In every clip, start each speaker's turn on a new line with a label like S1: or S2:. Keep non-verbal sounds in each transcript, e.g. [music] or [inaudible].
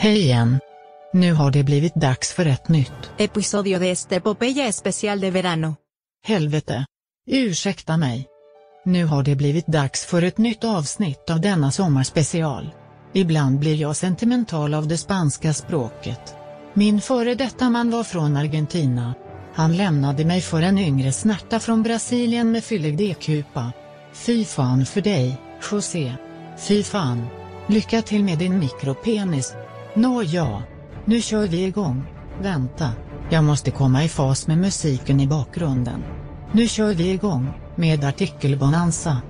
S1: Hej igen. Nu har det blivit dags för ett nytt.
S2: Episodio de este epopeya especial de verano.
S1: Helvete. Ursäkta mig. Nu har det blivit dags för ett nytt avsnitt av denna sommarspecial. Ibland blir jag sentimental av det spanska språket. Min före detta man var från Argentina. Han lämnade mig för en yngre snärta från Brasilien med fyllig D-kupa. Fy fan för dig, José. Fy fan. Lycka till med din mikropenis. Nåja. Nu kör vi igång. Vänta. Jag måste komma i fas med musiken i bakgrunden. Nu kör vi igång, med artikelbonanza.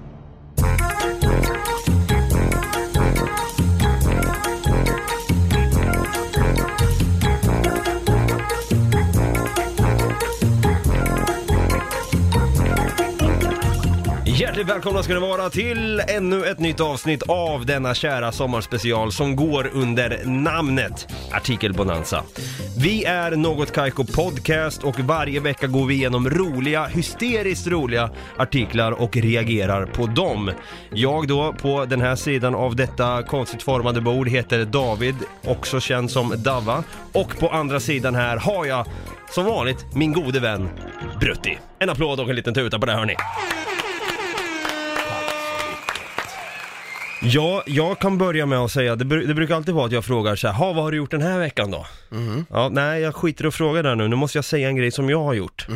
S3: Hjärtligt välkomna ska ni vara till ännu ett nytt avsnitt av denna kära sommarspecial som går under namnet Artikelbonanza. Vi är Något Kaiko Podcast och varje vecka går vi igenom roliga, hysteriskt roliga artiklar och reagerar på dem. Jag då på den här sidan av detta konstigt formade bord heter David, också känd som Dava. Och på andra sidan här har jag som vanligt min gode vän Brutti. En applåd och en liten tuta på det hörni. Ja, jag kan börja med att säga, det, bru- det brukar alltid vara att jag frågar så här, "Ha, vad har du gjort den här veckan då? Ja, nej, jag skiter i att fråga där nu, nu måste jag säga en grej som jag har gjort.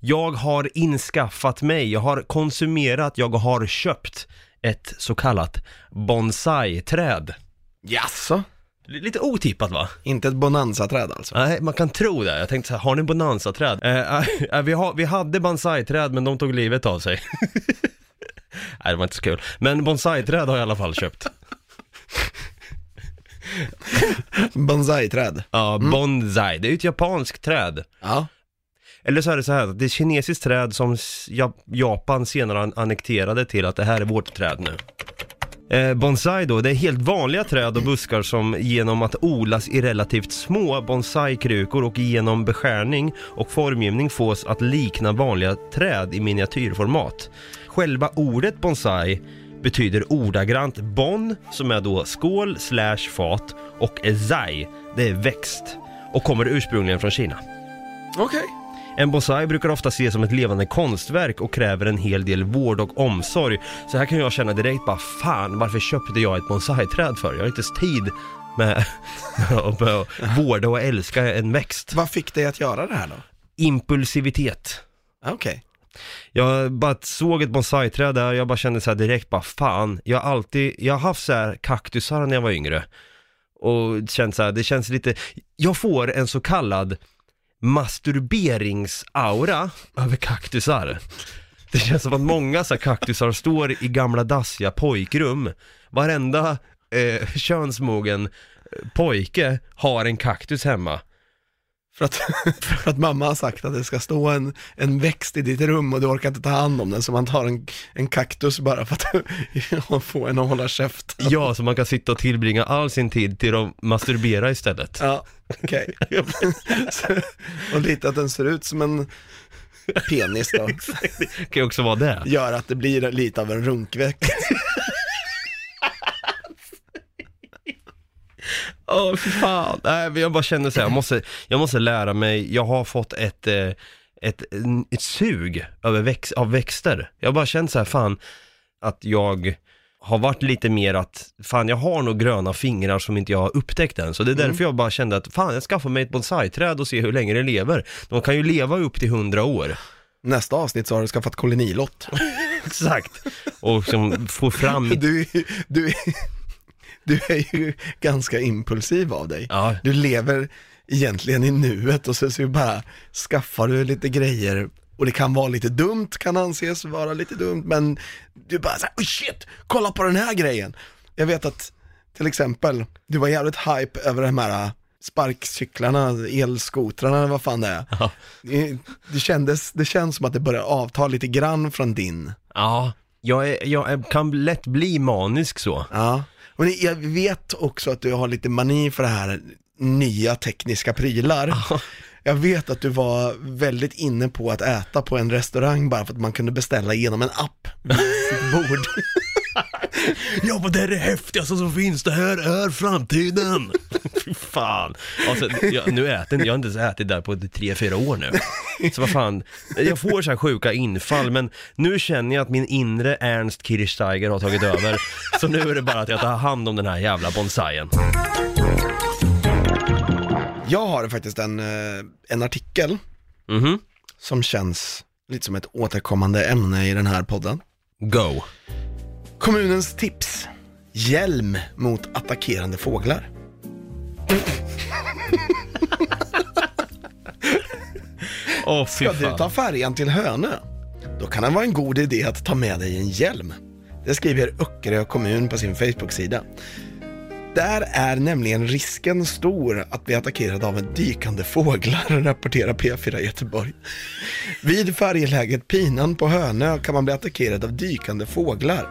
S3: Jag har inskaffat mig, jag har konsumerat, jag har köpt ett så kallat bonsai-träd.
S4: Jaså?
S3: L- Lite otippat va?
S4: Inte ett bonanza-träd alltså?
S3: Nej, man kan tro det. Jag tänkte så här, har ni bonanza-träd? Eh, eh, vi, har, vi hade bonsai-träd men de tog livet av sig. [laughs] [laughs] Nej, det var inte så kul. Men bonsai-träd har jag i alla fall köpt. [laughs]
S4: Bonsai-träd?
S3: Ja, bonsai, det är ju ett japanskt träd.
S4: Ja.
S3: Eller så är det så här, det är ett kinesiskt träd som Ja- Japan senare an- annekterade till att det här är vårt träd nu. Eh, bonsai då, det är helt vanliga träd och buskar som genom att odlas i relativt små bonsai-krukor och genom beskärning och formgivning fås att likna vanliga träd i miniatyrformat. Själva ordet bonsai betyder ordagrant bon, som är då skål slash fat, och zai, det är växt, och kommer ursprungligen från Kina.
S4: Okej.
S3: En bonsai brukar ofta ses som ett levande konstverk och kräver en hel del vård och omsorg. Så här kan jag känna direkt bara, fan varför köpte jag ett bonsai-träd för? Jag har inte ens tid med, med [laughs] att vårda och älska en växt.
S4: Vad fick dig att göra det här då?
S3: Impulsivitet.
S4: Okej.
S3: Jag bara såg ett bonsai-träd där, jag bara kände så här direkt bara fan, jag har alltid, jag har haft så här kaktusar när jag var yngre. Och känt så här, det känns lite, jag får en så kallad masturberingsaura över kaktusar. Det känns som att många så här kaktusar står i gamla dassiga pojkrum. Varenda eh, könsmogen eh, pojke har en kaktus hemma.
S4: För att, [laughs] för att mamma har sagt att det ska stå en, en växt i ditt rum och du orkar inte ta hand om den så man tar en, en kaktus bara för att [laughs] få en att hålla käft.
S3: Ja, så man kan sitta och tillbringa all sin tid till att masturbera istället.
S4: Ja, okej. Så- [laughs] och lite att den ser ut som en penis då,
S3: Det kan ju också vara det.
S4: gör att det blir lite av en runkväxt.
S3: Åh, fy fan. Nej, men jag bara känner så här, jag måste, jag måste lära mig, jag har fått ett, eh, ett, ett sug över väx, av växter. Jag bara känt så här, fan, att jag har varit lite mer att, fan jag har nog gröna fingrar som inte jag har upptäckt än. Så det är därför jag bara kände att, fan jag skaffar mig ett bonsai-träd och ser hur länge det lever. De kan ju leva upp till hundra år.
S4: Nästa avsnitt så har du skaffat kolonilott. [laughs]
S3: Exakt. Och som får fram mitt... [laughs]
S4: Du, du, du är ju ganska impulsiv av dig.
S3: Ja,
S4: Du lever egentligen i nuet och så, så bara skaffar du lite grejer och det kan vara lite dumt, kan anses vara lite dumt, men du bara såhär, oh shit, kolla på den här grejen. Jag vet att till exempel, du var jävligt hype över de här sparkcyklarna, elskotrarna vad fan det är.
S3: Ja.
S4: Det, kändes, det känns som att det börjar avta lite grann från din.
S3: ja. Jag, är, jag kan lätt bli manisk så.
S4: Ja, och jag vet också att du har lite mani för det här nya tekniska prylar. Jag vet att du var väldigt inne på att äta på en restaurang bara för att man kunde beställa genom en app vid sitt bord. [laughs] [laughs]
S3: Ja men det är det häftigaste som finns, det här är framtiden! [laughs] Fy fan. Alltså, jag, nu äter jag har inte ens ätit där på tre fyra år nu. Så vad fan, jag får så här sjuka infall men nu känner jag att min inre Ernst Kirchsteiger har tagit över. Så nu är det bara att jag tar hand om den här jävla bonsaien.
S4: Jag har faktiskt en, eh, en artikel
S3: Mhm,
S4: som känns lite som ett återkommande ämne i den här podden.
S3: go.
S4: Kommunens tips. Hjälm mot attackerande fåglar.
S3: Åh fy
S4: Ska du
S3: fan.
S4: ta färjan till Hönö? Då kan det vara en god idé att ta med dig en hjälm. Det skriver Öckerö kommun på sin Facebook-sida. Där är nämligen risken stor att bli attackerad av en dykande fåglar, [laughs] rapporterar P4 Göteborg. Vid färjeläget Pinan på Hönö kan man bli attackerad av dykande fåglar.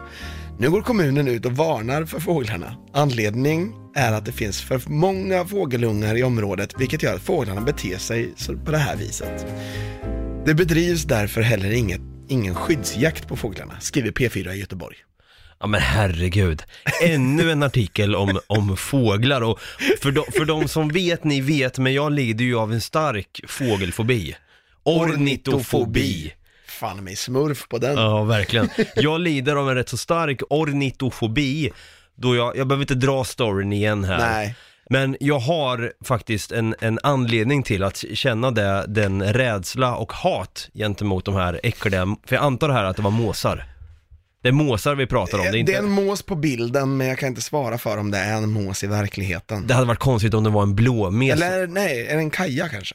S4: Nu går kommunen ut och varnar för fåglarna. Anledning är att det finns för många fågelungar i området, vilket gör att fåglarna beter sig på det här viset. Det bedrivs därför heller inget, ingen skyddsjakt på fåglarna, skriver P4 i Göteborg.
S3: Ja men herregud, ännu en artikel om, om fåglar och för de, för de som vet, ni vet, men jag lider ju av en stark fågelfobi. Ornitofobi.
S4: Fan mig smurf på den.
S3: Ja, verkligen. Jag lider av en rätt så stark ornitofobi, då jag, jag behöver inte dra storyn igen här.
S4: Nej.
S3: Men jag har faktiskt en, en anledning till att känna det, den rädsla och hat gentemot de här äckliga, för jag antar här att det var måsar. Det är måsar vi pratar om, det är inte...
S4: Det är en mås på bilden, men jag kan inte svara för om det är en mås i verkligheten.
S3: Det hade varit konstigt om det var en blåmes.
S4: Eller nej, är det en kaja kanske?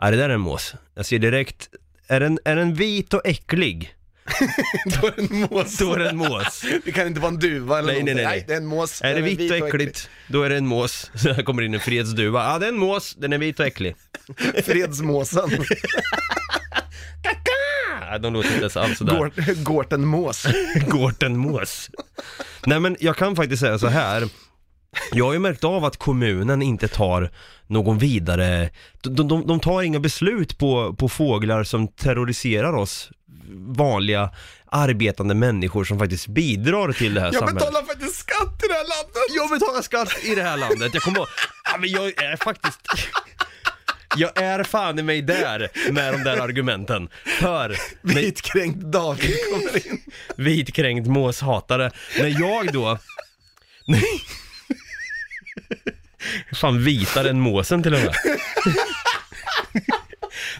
S3: Ja, det där är en mås. Jag ser direkt, är den, är den vit och äcklig? [laughs]
S4: Då är det en mås.
S3: Då är det en mås.
S4: Det kan inte vara en duva eller
S3: Nej, nej,
S4: någonting.
S3: nej, nej.
S4: det är en mås.
S3: Är det
S4: Den
S3: vitt och
S4: äcklig.
S3: äckligt, då är det en mås. Så [laughs] här kommer in en fredsduva. Ja, det är en mås, den är vit och äcklig. [laughs]
S4: Fredsmåsen.
S3: Ja, de låter inte alls sådär.
S4: Gårtenmås.
S3: Gårtenmås. Nej men jag kan faktiskt säga så här. Jag har ju märkt av att kommunen inte tar någon vidare, de, de, de tar inga beslut på, på fåglar som terroriserar oss vanliga arbetande människor som faktiskt bidrar till det här
S4: Jag
S3: samhället.
S4: betalar faktiskt skatt i det här landet.
S3: Jag betalar skatt i det här landet, jag kommer ja, men jag är faktiskt Jag är fan i mig där med de där argumenten. När-
S4: Vitkränkt David kommer in.
S3: vitkränkt måshatare. När jag då... Nej. Fan vitare än måsen till och med.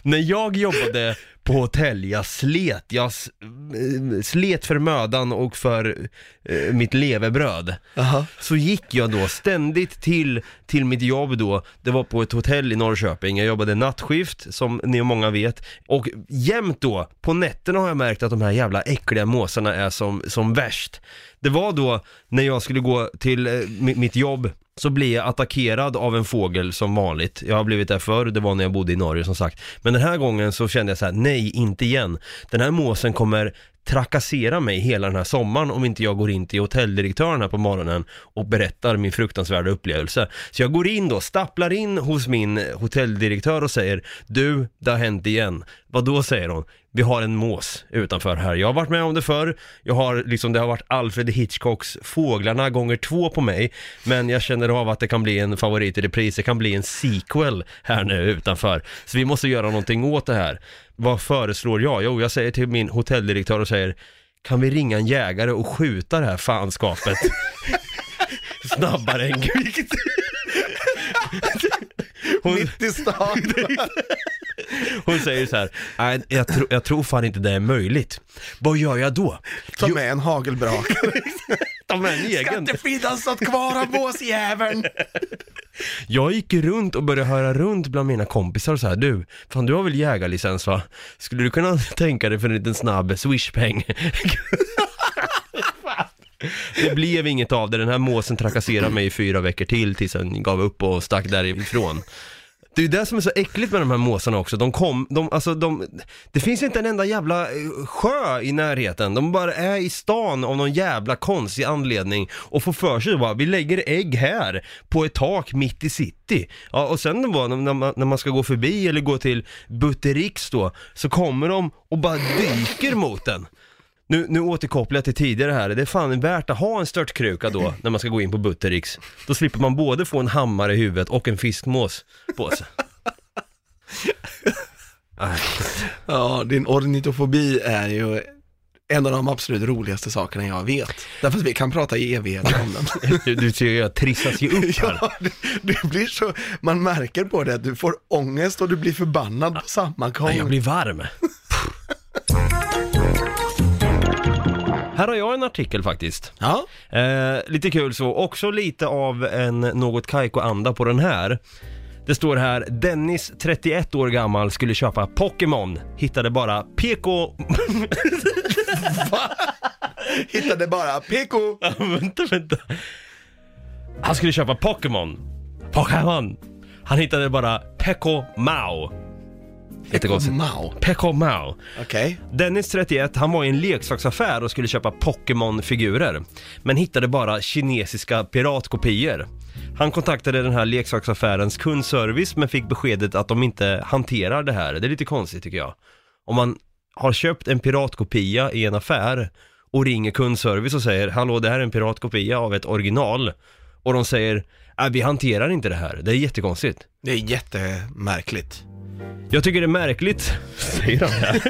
S3: När jag jobbade på hotell, jag slet, jag s- eh, slet för mödan och för eh, mitt levebröd.
S4: Jaha.
S3: Så gick jag då ständigt till, till mitt jobb då, det var på ett hotell i Norrköping, jag jobbade nattskift som ni och många vet, och jämt då, på nätterna har jag märkt att de här jävla äckliga måsarna är som, som värst. Det var då när jag skulle gå till eh, mi- mitt jobb, så blir jag attackerad av en fågel som vanligt. Jag har blivit där förr, det var när jag bodde i Norge som sagt. Men den här gången så kände jag så här: nej, inte igen. Den här måsen kommer trakassera mig hela den här sommaren om inte jag går in till hotelldirektören här på morgonen och berättar min fruktansvärda upplevelse. Så jag går in då, stapplar in hos min hotelldirektör och säger Du, det har hänt igen. Vad då säger hon? Vi har en mås utanför här. Jag har varit med om det förr. Jag har liksom, det har varit Alfred Hitchcocks Fåglarna gånger två på mig. Men jag känner av att det kan bli en favorit i repris. Det kan bli en sequel här nu utanför. Så vi måste göra någonting åt det här. Vad föreslår jag? Jo, jag säger till min hotelldirektör och säger Kan vi ringa en jägare och skjuta det här fanskapet? [laughs] Snabbare än kvickt. Hon, [laughs]
S4: Mitt i stan. [laughs]
S3: hon säger så här, nej jag, tro, jag tror fan inte det är möjligt. Vad gör jag då?
S4: Ta med en hagelbrakare. [laughs]
S3: Ta med en egen.
S4: finnas något kvar av måsjäveln. [laughs]
S3: Jag gick runt och började höra runt bland mina kompisar och så här, du, fan du har väl jägarlicens va? Skulle du kunna [laughs] tänka dig för en liten snabb swishpeng? Det blev inget av det, den här måsen trakasserade mig i fyra veckor till tills han gav upp och stack därifrån. Det är ju det som är så äckligt med de här måsarna också, de kom, de, alltså de, det finns inte en enda jävla eh, sjö i närheten, de bara är i stan av någon jävla konstig anledning och får för sig bara, vi lägger ägg här på ett tak mitt i city. Ja, och sen då, när man, när man ska gå förbi eller gå till Buttericks då, så kommer de och bara dyker mot den. Nu, nu återkopplar jag till tidigare här, det är fan värt att ha en störtkruka då när man ska gå in på Buttericks. Då slipper man både få en hammare i huvudet och en fiskmås på sig. [laughs]
S4: Ja, din ornitofobi är ju en av de absolut roligaste sakerna jag vet. Därför att vi kan prata i evigheter om den. [laughs]
S3: du, du ser jag trissas ju upp [laughs] här.
S4: Ja, det, det blir så, man märker på det att du får ångest och du blir förbannad på samma gång.
S3: Nej, jag blir varm. Här har jag en artikel faktiskt.
S4: Ja,
S3: Eh, lite kul så, också lite av en något Kaiko-anda på den här. Det står här, Dennis, 31 år gammal, skulle köpa Pokémon. Hittade bara PK... [laughs]
S4: hittade bara PK.
S3: Ja, vänta, vänta. Han skulle köpa Pokémon. Pokémon. Han hittade bara Peko Mao. Jättekonstigt.
S4: Mao.
S3: Peko Mao.
S4: Okej.
S3: Dennis 31, han var i en leksaksaffär och skulle köpa Pokémon-figurer. Men hittade bara kinesiska piratkopior. Han kontaktade den här leksaksaffärens kundservice men fick beskedet att de inte hanterar det här. Det är lite konstigt tycker jag. Om man har köpt en piratkopia i en affär och ringer kundservice och säger Hallå det här är en piratkopia av ett original. Och de säger äh, vi hanterar inte det här. Det är jättekonstigt.
S4: Det är jättemärkligt.
S3: Jag tycker det är märkligt, [laughs] säger han här,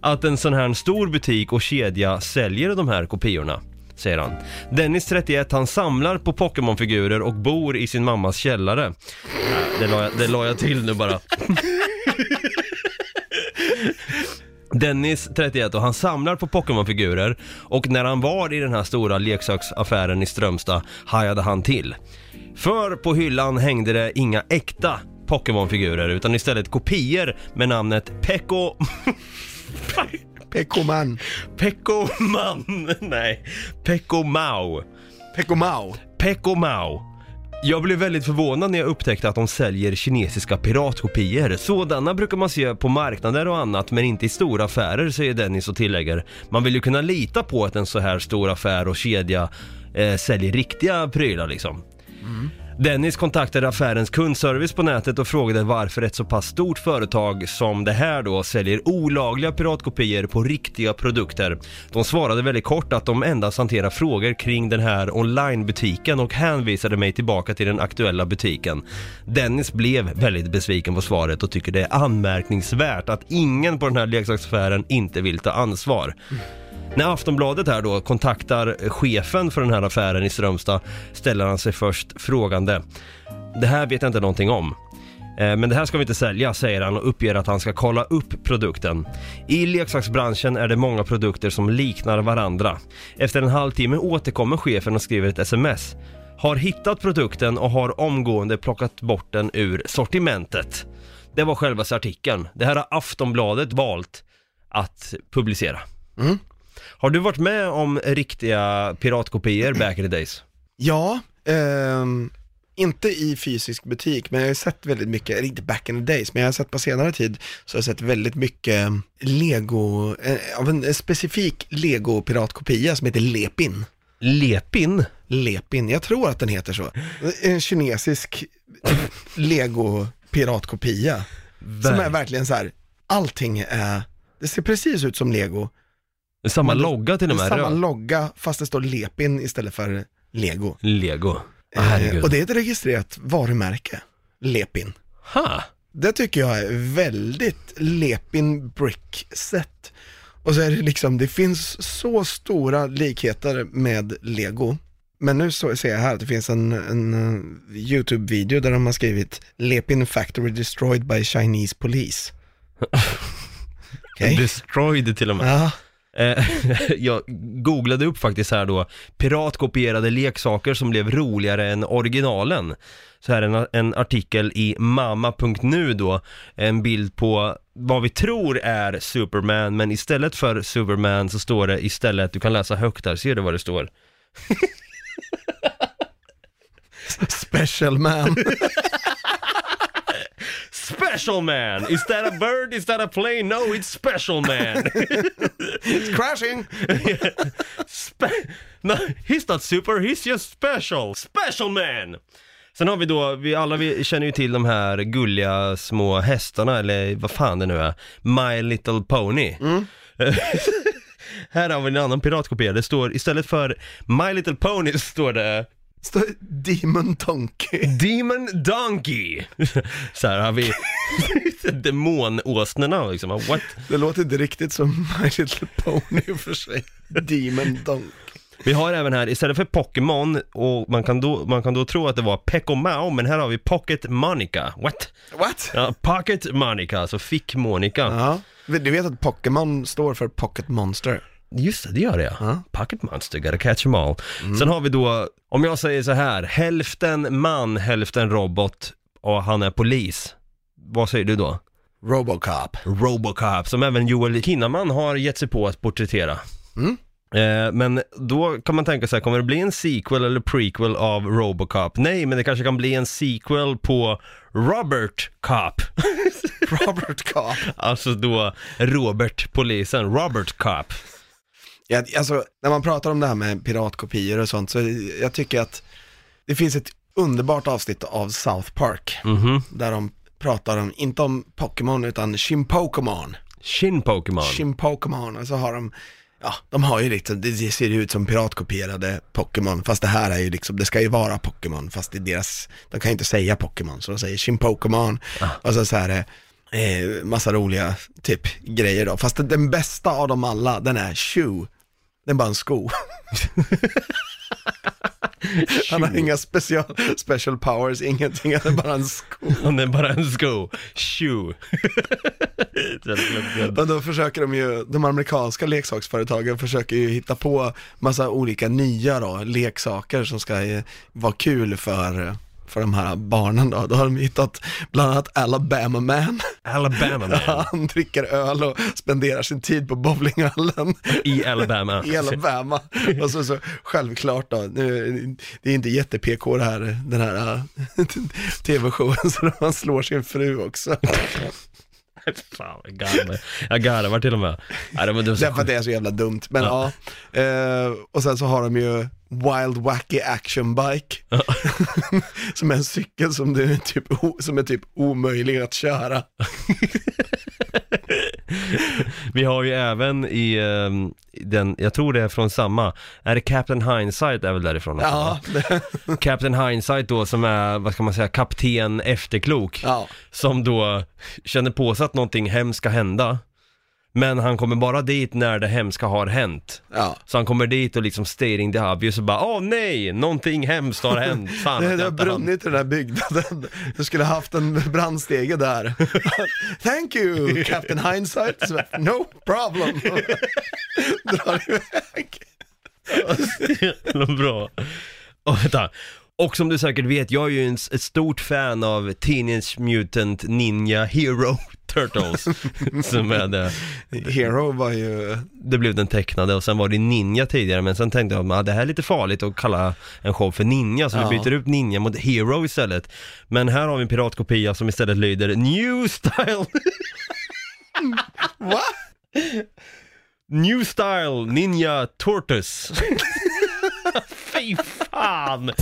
S3: att en sån här stor butik och kedja säljer de här kopiorna, säger han. Dennis 31, han samlar på Pokémon-figurer och bor i sin mammas källare. Äh, Det la jag, det la jag till nu bara. [laughs] Dennis 31 och han samlar på Pokémon-figurer och när han var i den här stora leksaksaffären i Strömstad hajade han till. För på hyllan hängde det inga äkta Pokémon-figurer utan istället kopior med namnet Pekko...
S4: PK Man.
S3: Pekko Man! Nej, Pekko Mao.
S4: PK Mao.
S3: Pekko Mao. Jag blev väldigt förvånad när jag upptäckte att de säljer kinesiska piratkopior. Sådana brukar man se på marknader och annat men inte i stora affärer, säger Dennis och tillägger. Man vill ju kunna lita på att en så här stor affär och kedja eh, säljer riktiga prylar liksom. Dennis kontaktade affärens kundservice på nätet och frågade varför ett så pass stort företag som det här då säljer olagliga piratkopior på riktiga produkter. De svarade väldigt kort att de endast hanterar frågor kring den här onlinebutiken och hänvisade mig tillbaka till den aktuella butiken. Dennis blev väldigt besviken på svaret och tycker det är anmärkningsvärt att ingen på den här leksaksaffären inte vill ta ansvar. När Aftonbladet här då kontaktar chefen för den här affären i Strömstad ställer han sig först frågande. Det här vet jag inte någonting om. Eh, Men det här ska vi inte sälja, säger han och uppger att han ska kolla upp produkten. I leksaksbranschen är det många produkter som liknar varandra. Efter en halvtimme återkommer chefen och skriver ett sms. Har hittat produkten och har omgående plockat bort den ur sortimentet. Det var själva artikeln. Det här har Aftonbladet valt att publicera.
S4: Mm.
S3: Har du varit med om riktiga piratkopior back in the days?
S4: Ja, ehm, inte i fysisk butik, men jag har sett väldigt mycket, eller inte back in the days, men jag har sett på senare tid så har jag sett väldigt mycket lego, eh, av en specifik lego-piratkopia som heter Lepin.
S3: Lepin?
S4: Lepin, jag tror att den heter så. En kinesisk lego-piratkopia. Som är verkligen så här, allting är, det ser precis ut som lego.
S3: Samma
S4: Men det-
S3: logga till och
S4: Det är
S3: med?
S4: samma
S3: röd.
S4: logga fast det står Lepin istället för lego.
S3: Lego. Ah,
S4: Eh,
S3: herregud.
S4: och det är ett registrerat varumärke, Lepin.
S3: Ha!
S4: Det tycker jag är väldigt Lepin brick set. Och så är det liksom, det finns så stora likheter med Lego. Men nu så ser jag här att det finns en, en eh, YouTube-video där de har skrivit Lepin factory destroyed by Chinese police. [laughs] Okej.
S3: Destroyed till och med.
S4: Ja,
S3: Eh, [laughs] jag googlade upp faktiskt här då, piratkopierade leksaker som blev roligare än originalen. Så här en, en artikel i mamma.nu då, en bild på vad vi tror är Superman, men istället för Superman så står det istället, du kan läsa högt där, ser du vad det står? [laughs]
S4: special man. [laughs]
S3: Special man! Is that a bird? Is that a plane? No, it's special man! [laughs]
S4: It's crashing. [laughs]
S3: Spe- no, he's not super, he's just special. Special man! Sen har vi då, vi alla vi känner ju till de här gulliga små hästarna, eller vad fan det nu är, My Little Pony. [laughs] Här har vi en annan piratkopia, det står istället för My Little Pony så står det
S4: Står Demon Donkey.
S3: Demon Donkey! [laughs] Så här har vi [laughs] demonåsnorna liksom, what?
S4: Det låter inte riktigt som My Little Pony för sig. Demon Donkey.
S3: Vi har även här, istället för Pokémon, och man kan, då, man kan då tro att det var Peckomao, men här har vi Pocket Monica. What?
S4: What?
S3: Ja, Pocket Monica, alltså fick Monica.
S4: Ja. Du vet att Pokémon står för Pocket Monster?
S3: Just det, det gör det ja.
S4: Ja.
S3: Pocket Monster, gotta catch them all. Sen har vi då, om jag säger så här, hälften man, hälften robot och han är polis. Vad säger du då?
S4: Robocop.
S3: Robocop, som även Joel Kinnaman har gett sig på att porträttera.
S4: Mm.
S3: Eh, men då kan man tänka sig, kommer det bli en sequel eller prequel av Robocop? Nej, men det kanske kan bli en sequel på Robert Cop. [laughs]
S4: Robert Cop.
S3: alltså då Robert, polisen, Robert Cop.
S4: Ja, alltså, när man pratar om det här med piratkopior och sånt, så jag tycker att det finns ett underbart avsnitt av South Park,
S3: Mhm.
S4: där de pratar om, inte om Pokémon, utan Chimpokémon.
S3: Shin Pokémon.
S4: Chimpokémon, och så har de, ja, de har ju liksom, det ser ju ut som piratkopierade Pokémon, fast det här är ju liksom, det ska ju vara Pokémon, fast det är deras, de kan ju inte säga Pokémon, så de säger Chimpokémon, och så, så här är eh, massa roliga typ grejer då, fast den bästa av dem alla, den är Shoe, den är bara en sko. [laughs] Han har inga special, special powers, ingenting, han är bara en sko. [laughs]
S3: Han är bara en sko. Shoe. [laughs]
S4: Och då försöker de ju, de amerikanska leksaksföretagen försöker ju hitta på massa olika nya då, leksaker som ska eh, vara kul för, för de här barnen då. Då har de hittat bland annat Alabama Man.
S3: Alabama man. [laughs]
S4: Han dricker öl och spenderar sin tid på bowlinghallen
S3: I Alabama. [laughs]
S4: i Alabama. Och så, så självklart då, nu, det är inte jätte-PK det här, den här äh, [laughs] tv-showen, så han slår sin fru också.
S3: Fan, jag garvar. Jag garvar till och med. Nej, det var, det var så
S4: Därför att det är så jävla dumt, men ja. Eh, och sen så har de ju Wild Wacky Action Bike. [laughs] som är en cykel som, du, är typ, som är typ omöjlig att köra. [laughs]
S3: Vi har ju även i ehm, den, jag tror det är från samma, är det Captain Hindsight är väl därifrån också,
S4: Ja, [laughs] det,
S3: Captain Hindsight då som är, vad ska man säga, kapten efterklok.
S4: ja.
S3: Som då känner på sig att någonting hemskt ska hända. Men han kommer bara dit när det hemska har hänt.
S4: ja.
S3: Så han kommer dit och liksom stating the obvious och bara åh nej, någonting hemskt har hänt. [laughs] Fan,
S4: Det, det har
S3: jag inte hann."
S4: brunnit i den här byggnaden. Du skulle haft en brandstege där. [laughs] Thank you, Captain Hindsight. No problem. [laughs] Drar iväg.
S3: Bra. Och vänta. Och som du säkert vet, jag är ju en, ett stort fan av Teenage Mutant Ninja Hero [laughs] Turtles. [laughs] som är det.
S4: Hero var ju,
S3: Det blev den tecknade och sen var det Ninja tidigare men sen tänkte jag att det här är lite farligt att kalla en show för Ninja så
S4: Ja.
S3: vi byter ut Ninja mot Hero istället. Men här har vi en piratkopia som istället lyder New Style [laughs]
S4: va?
S3: New Style Ninja Tortoise. Fy fan!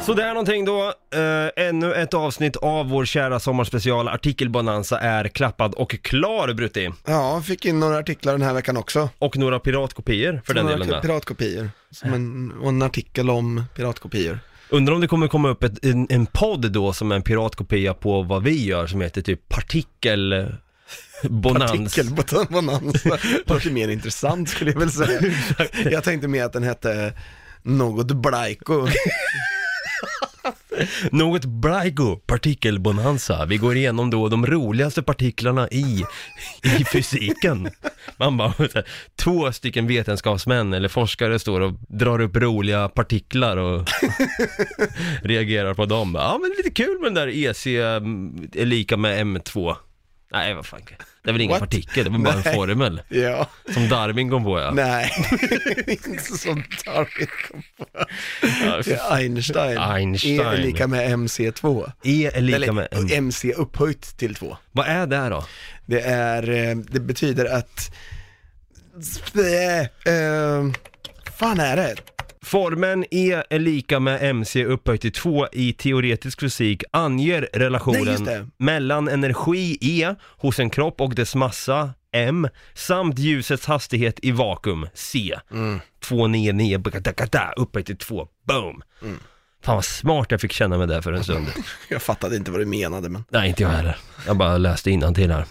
S3: Så det är någonting då, eh, ännu ett avsnitt av vår kära sommarspecial Artikelbonanza är klappad och klar Brutti.
S4: Ja, fick in några artiklar den här veckan också.
S3: Och några piratkopior för den
S4: Några
S3: delen med.
S4: Piratkopior. Som en, och en artikel om piratkopior.
S3: Undrar om det kommer komma upp ett, en, en podd då som är en piratkopia på vad vi gör som heter typ Partikel Bonans.
S4: Artikelbonanza. Låter [laughs] mer intressant skulle jag väl säga. Jag tänkte mer att den hette något Blaiko. [laughs]
S3: Något Braigo partikelbonanza. Vi går igenom då de roligaste partiklarna i, i fysiken. Man bara, två stycken vetenskapsmän eller forskare står och drar upp roliga partiklar och [laughs] reagerar på dem. Ja men lite kul med den där EC mm, är lika med M2. Nej vad fan, det är väl ingen
S4: What?
S3: partikel, det var bara en
S4: Nej.
S3: formel.
S4: Ja,
S3: Som Darwin kom på ja.
S4: nej. [laughs] Inte som Darwin kom på.
S3: Ja,
S4: Einstein.
S3: Einstein.
S4: E är lika med MC2.
S3: E är lika
S4: Eller
S3: med M.
S4: MC upphöjt till 2.
S3: Vad är det då?
S4: Det är, eh, det betyder att, eh, fan är det?
S3: Formeln E är lika med MC upphöjt till 2 i teoretisk fysik anger
S4: Nej,
S3: relationen
S4: just det.
S3: mellan energi E hos en kropp och dess massa M samt ljusets hastighet i vakuum C.
S4: Mm.
S3: 299 bakadakada, upphöjt till 2. Boom!
S4: Mm.
S3: Fan vad smart jag fick känna mig där för en stund. [laughs]
S4: Jag fattade inte vad du menade men.
S3: Nej, inte jag heller. Jag bara läste till här.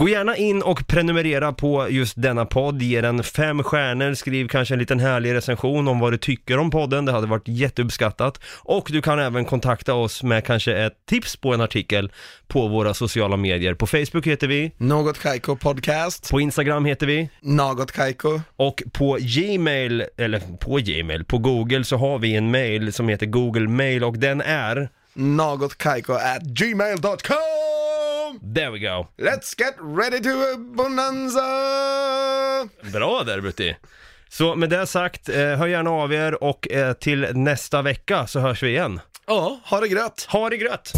S3: Gå gärna in och prenumerera på just denna podd, ge den fem stjärnor, skriv kanske en liten härlig recension om vad du tycker om podden, det hade varit jätteuppskattat. Och du kan även kontakta oss med kanske ett tips på en artikel på våra sociala medier. På Facebook heter vi,
S4: Något Kaiko podcast,
S3: på Instagram heter vi,
S4: Något Kaiko,
S3: och på Gmail, eller på Gmail, på Google så har vi en mail som heter Google Mail och den är,
S4: Något Kaiko at gmail.com
S3: there we go.
S4: Let's get ready to a bonanza!
S3: Bra där Brutti. Så med det sagt, eh, hör gärna av er och eh, till nästa vecka så hörs vi igen.
S4: Ja, ha det grött!
S3: Ha det grött!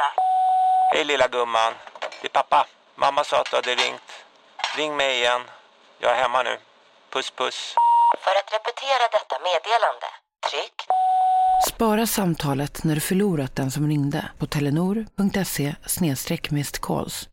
S5: Röstbrevlåda.
S6: Hej lilla gumman. Det är pappa. Mamma sa att du hade ringt. Ring mig igen. Jag är hemma nu. Puss puss.
S5: För att repetera detta meddelande, tryck
S7: Spara samtalet när du förlorat den som ringde på telenor.se calls.